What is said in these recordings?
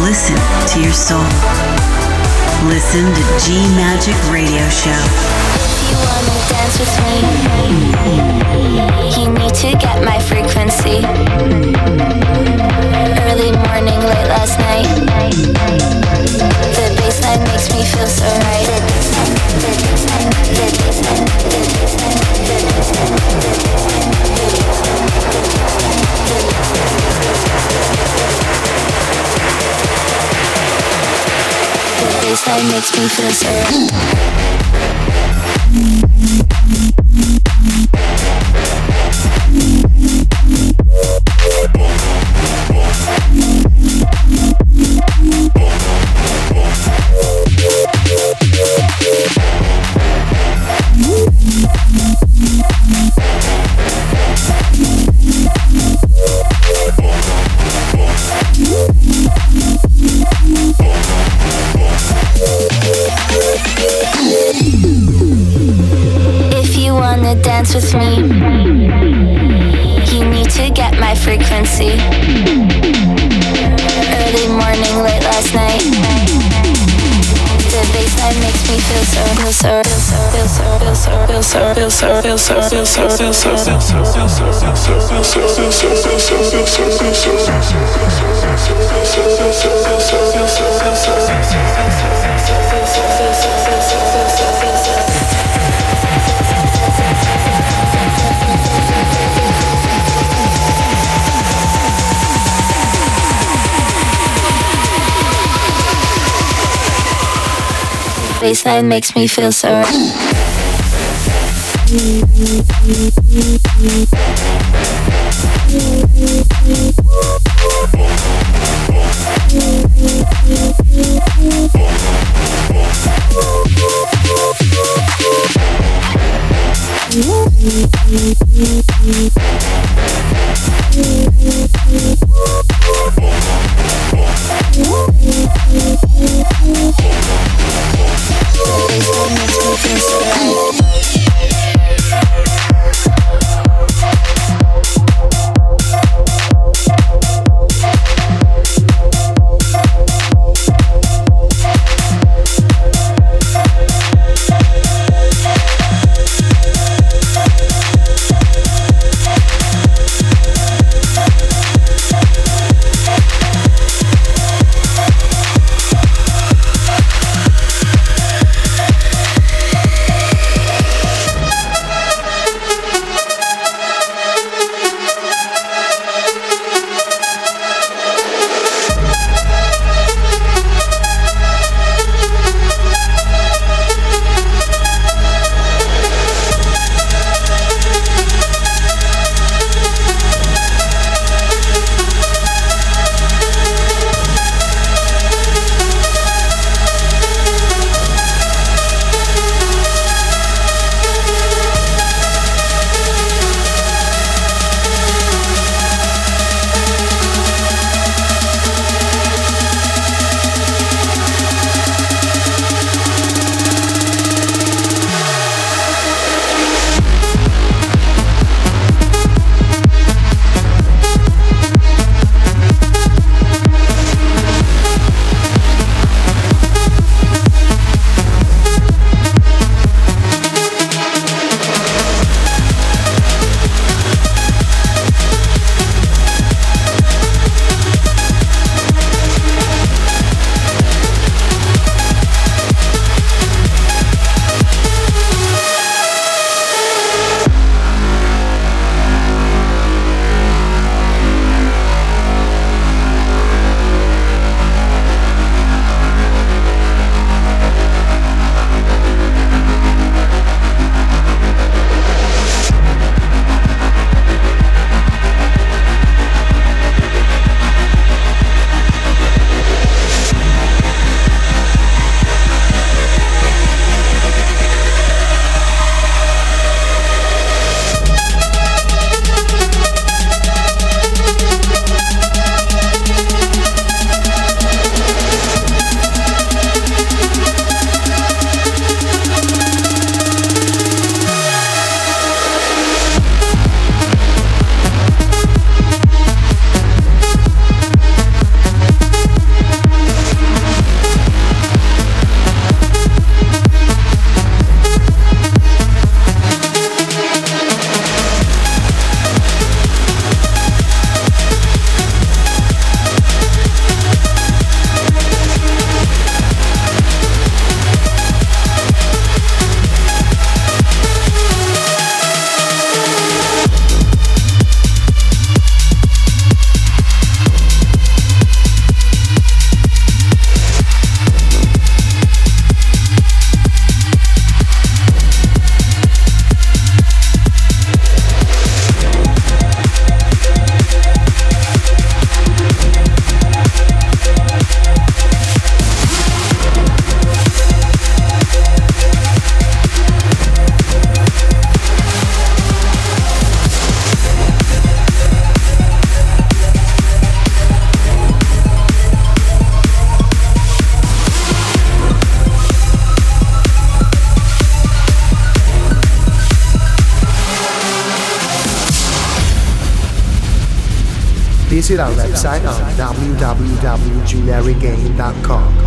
Listen to your soul. Listen to G Magic Radio Show. If you wanna dance with me, you need to get my frequency. Early morning, late last night. The bassline makes me feel so right. Bassline makes me feel so Bassline makes me feel so right. Ooh. Visit our website on www.giuliaregain.com.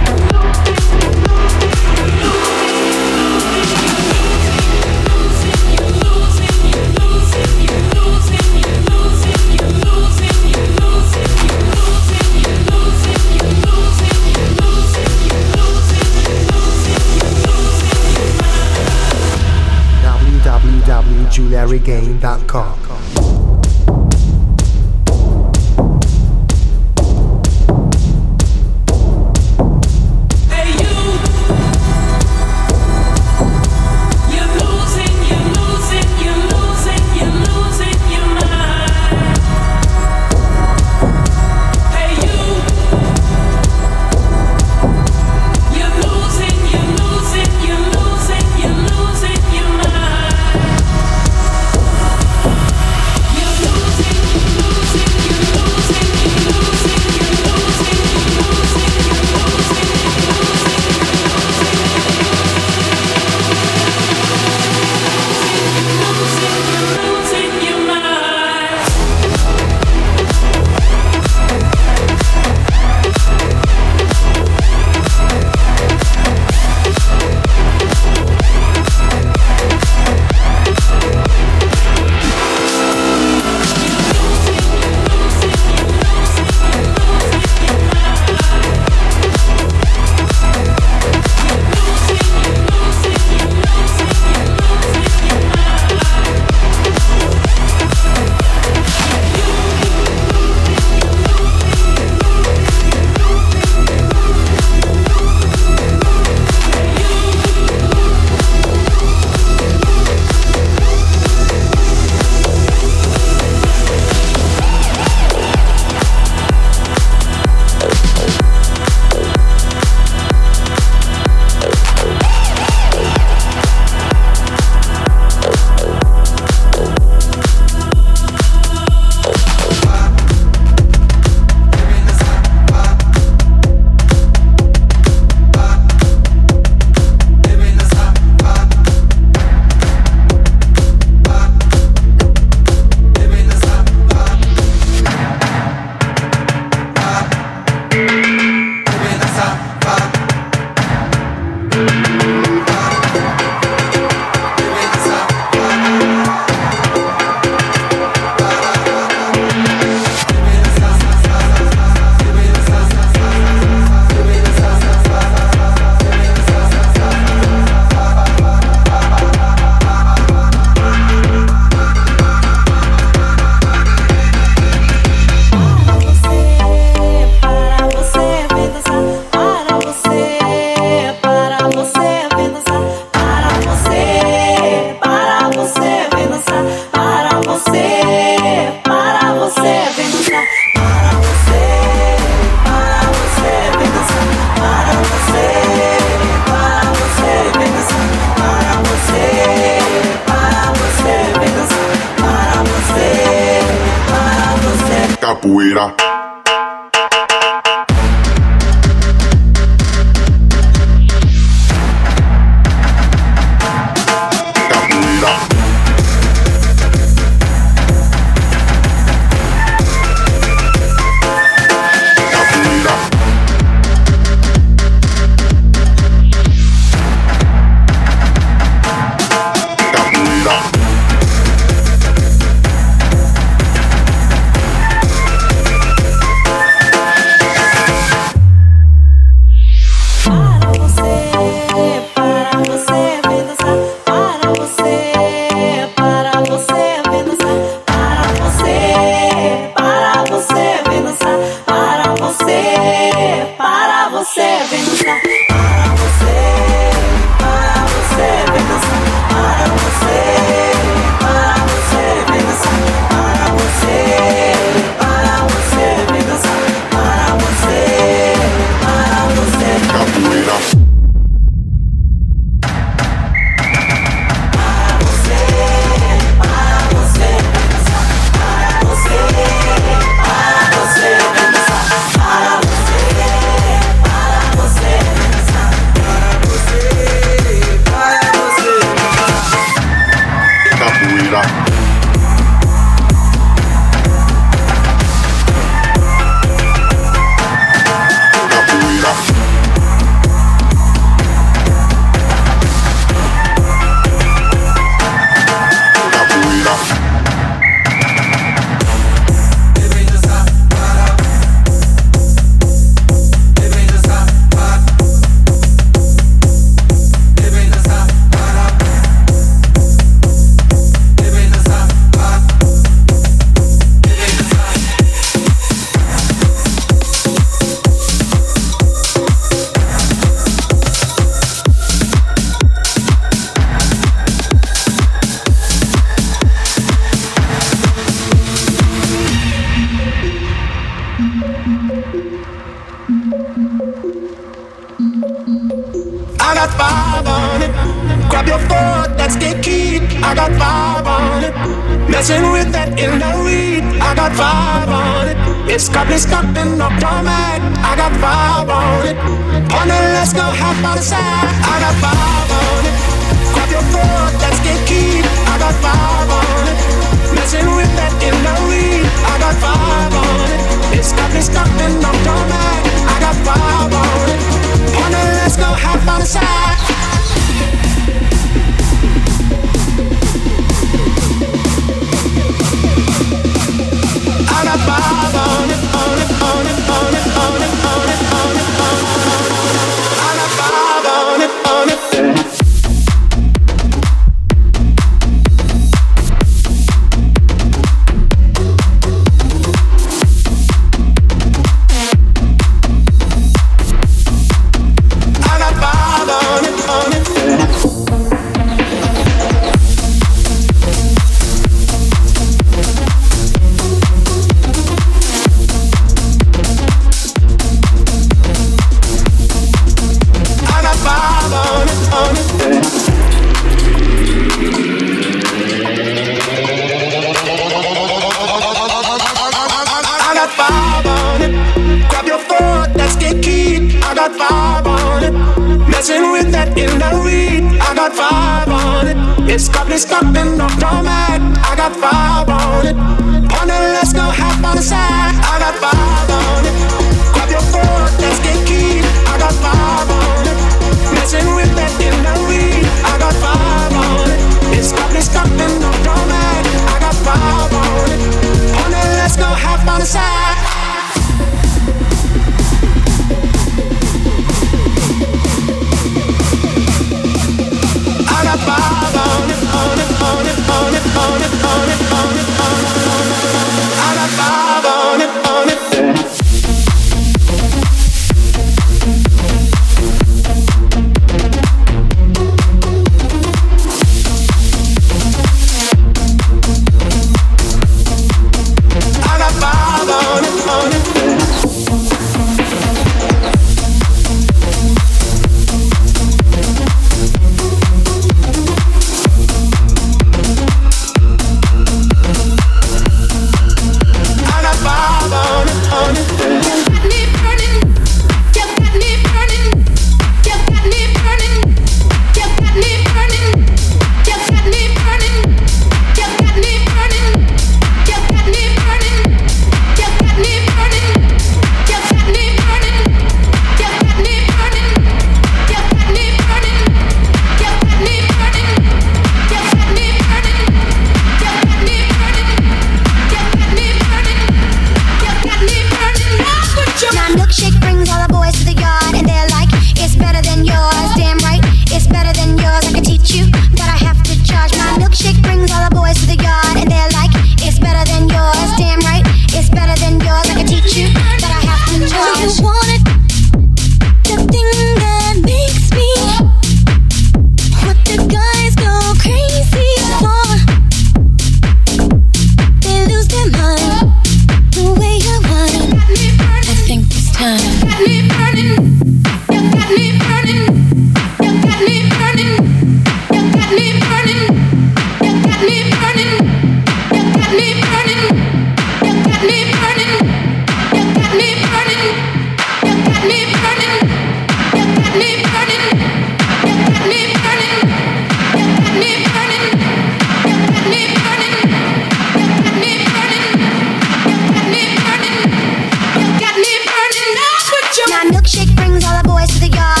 voice of the yard.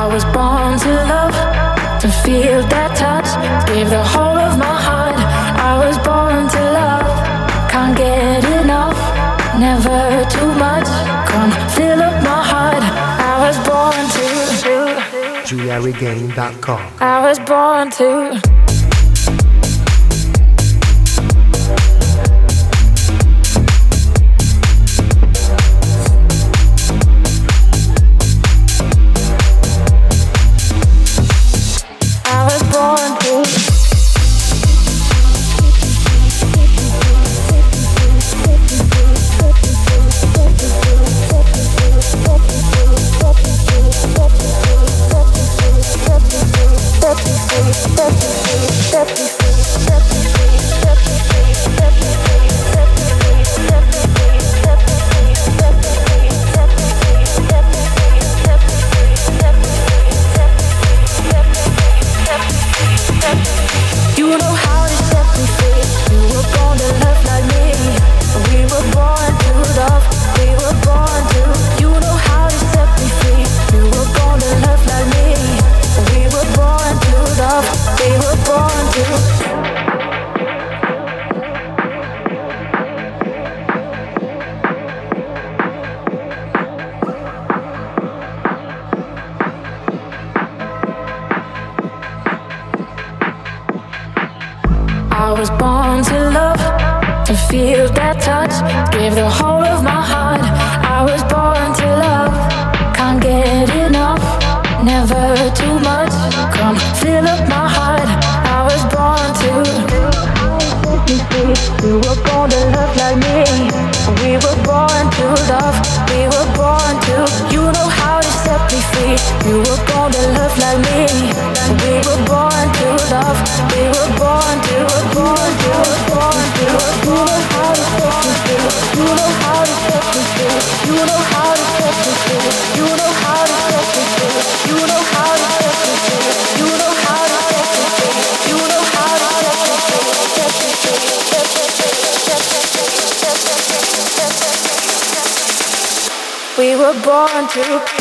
I was born to love, to feel that touch. give the whole of my heart. I was born to love, can't get enough. Never too much. Come fill up my heart. I was born to. GiuliaRegain.com. I was born to. love like me. were born to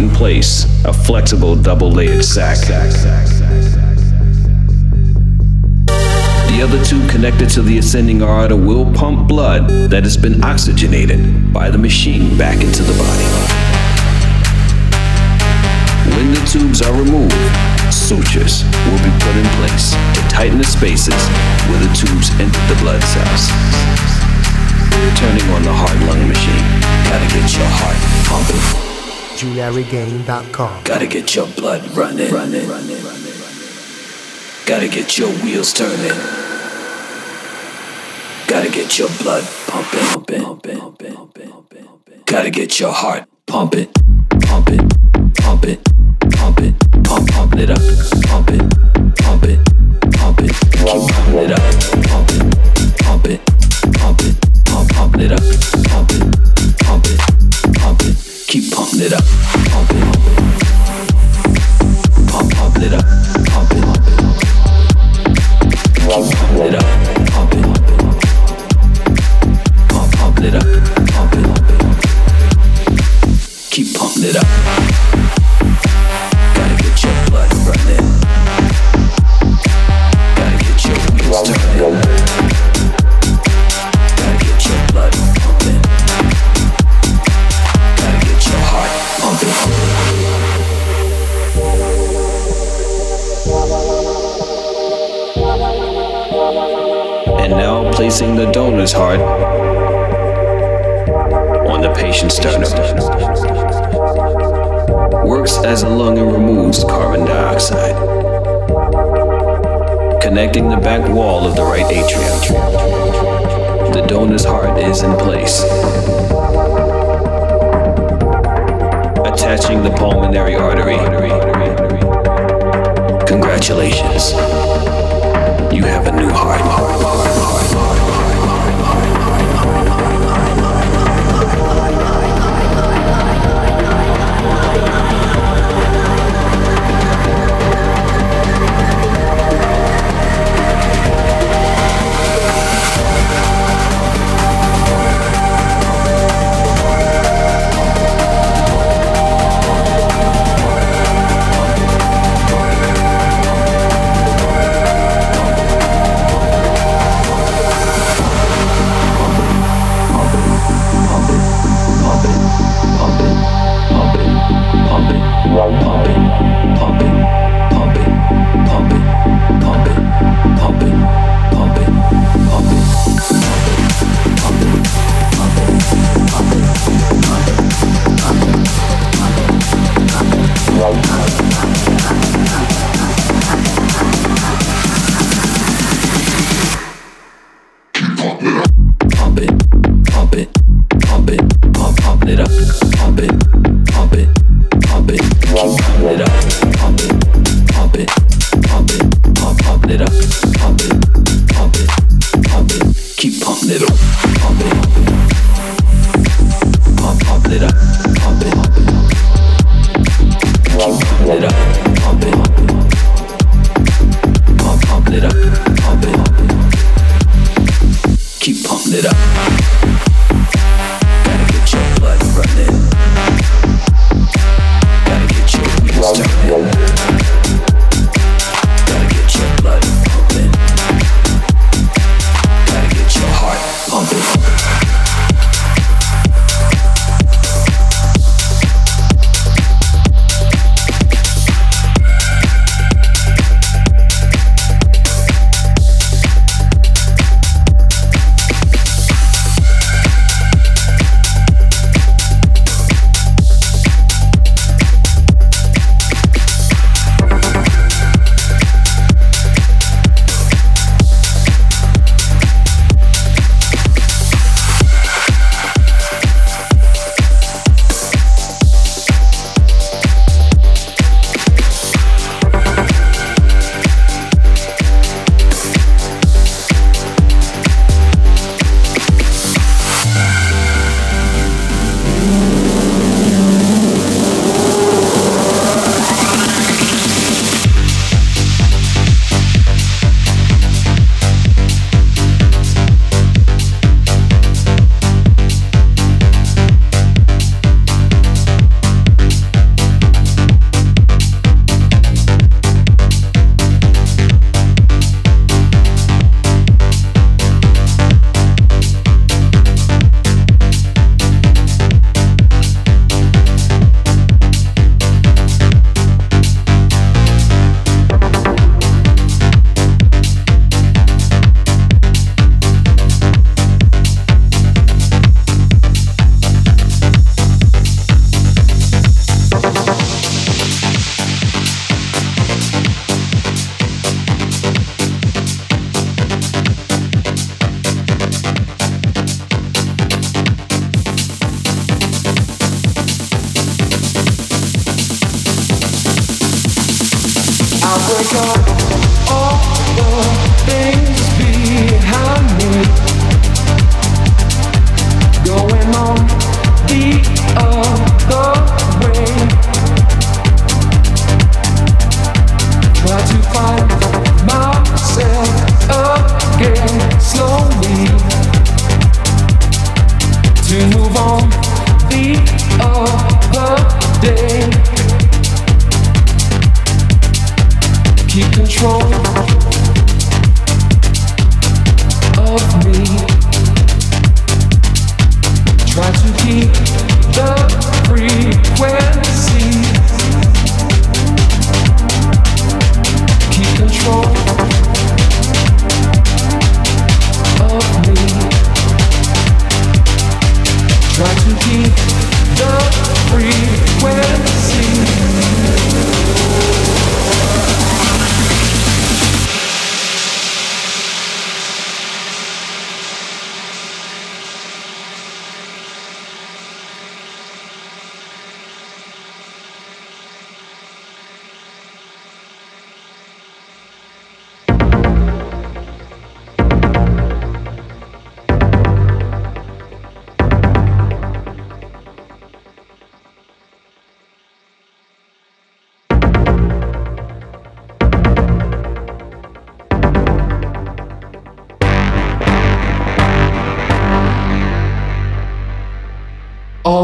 in place, a flexible double layered sac. The other two connected to the ascending aorta will pump blood that has been oxygenated by the machine back into the body. When the tubes are removed, sutures will be put in place to tighten the spaces where the tubes enter the blood cells. Turning on the heart lung machine. Gotta get your heart pumping. GiuliaRegain.com. Gotta get your blood running. running. Running. Gotta get your wheels turning. Gotta get your blood pumping, pumping, pumping, pumping, pumping. Gotta get your heart pumping, pumping, pumping, pumping, pump, pump it up, pumping, pumping, pumping, keep pumping it up, placing the donor's heart on the patient's sternum. Works as a lung and removes carbon dioxide. Connecting the back wall of the right atrium. The donor's heart is in place. Attaching the pulmonary artery. Congratulations. You have a new heart.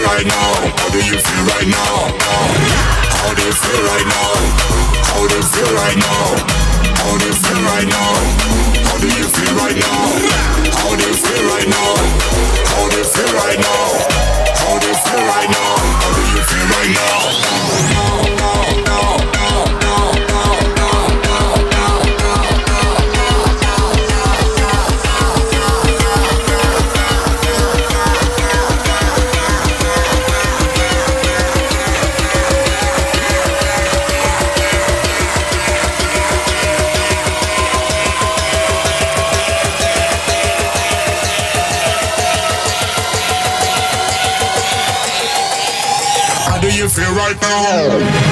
Feel right now? How do you feel right now? How do you feel right now? How do you feel right now? How do you feel right now? How do you feel right now? How do you feel right now? How do you feel right now? How do you feel right now? How do you feel right now? Oh.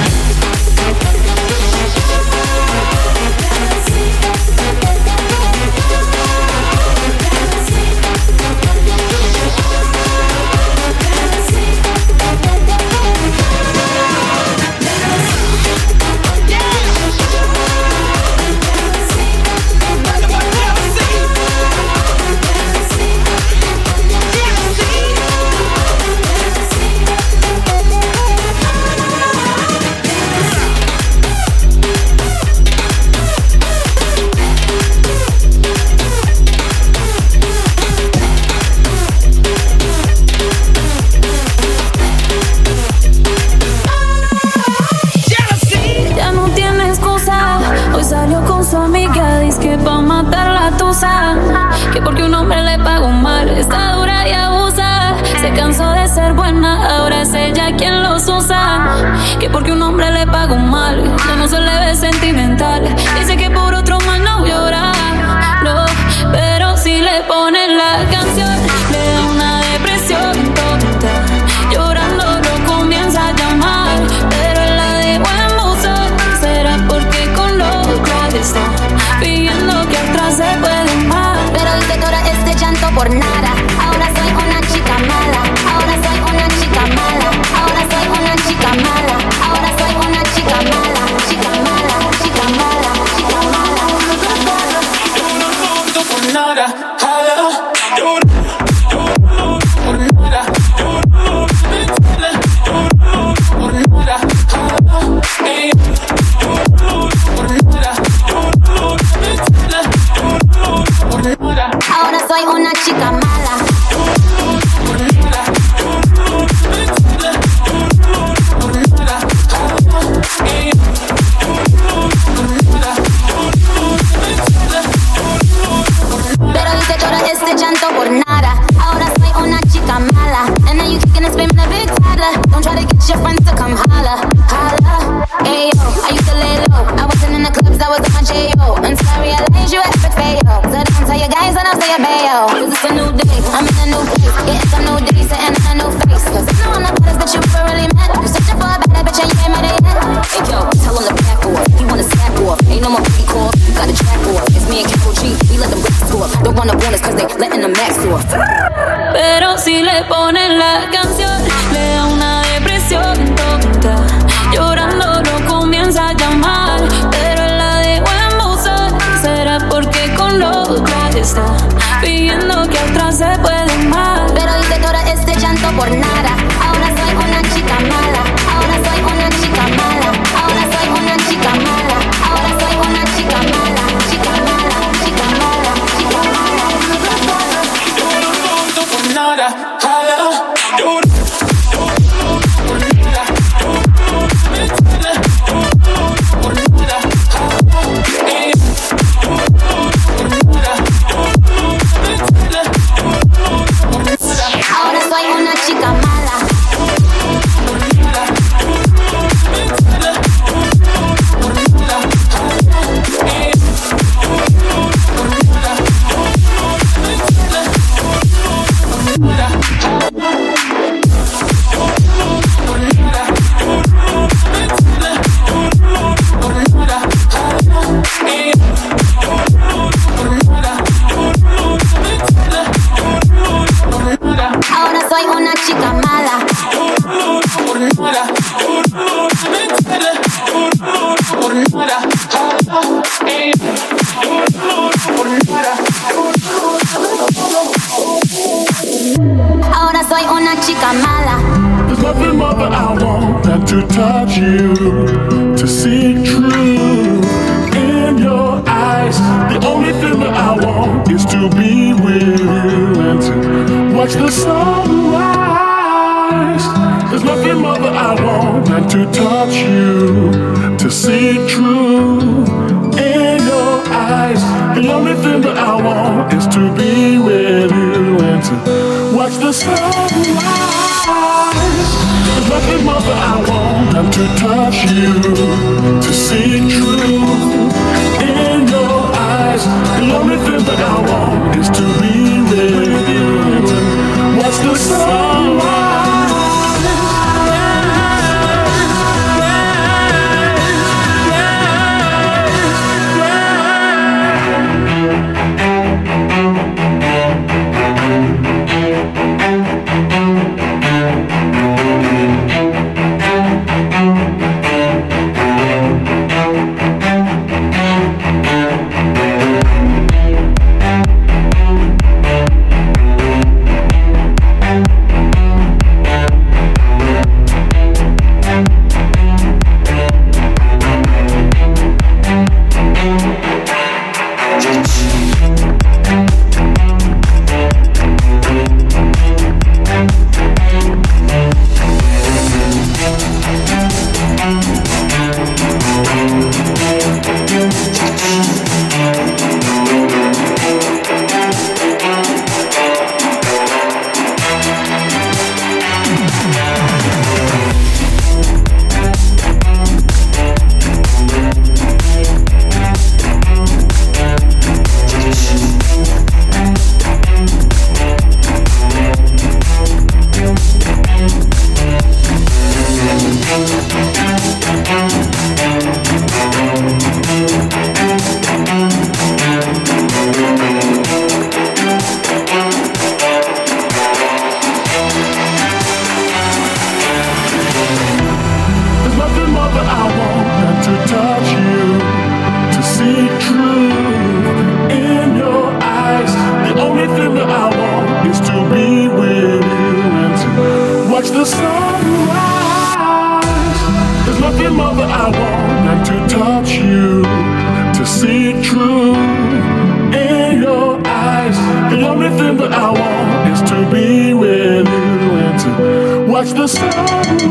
the sunrise.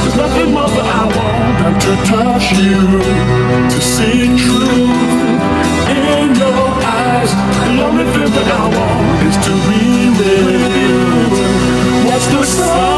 There's nothing more that I want than to touch you, to see truth in your eyes. The only thing that I want is to be with you. What's the sun?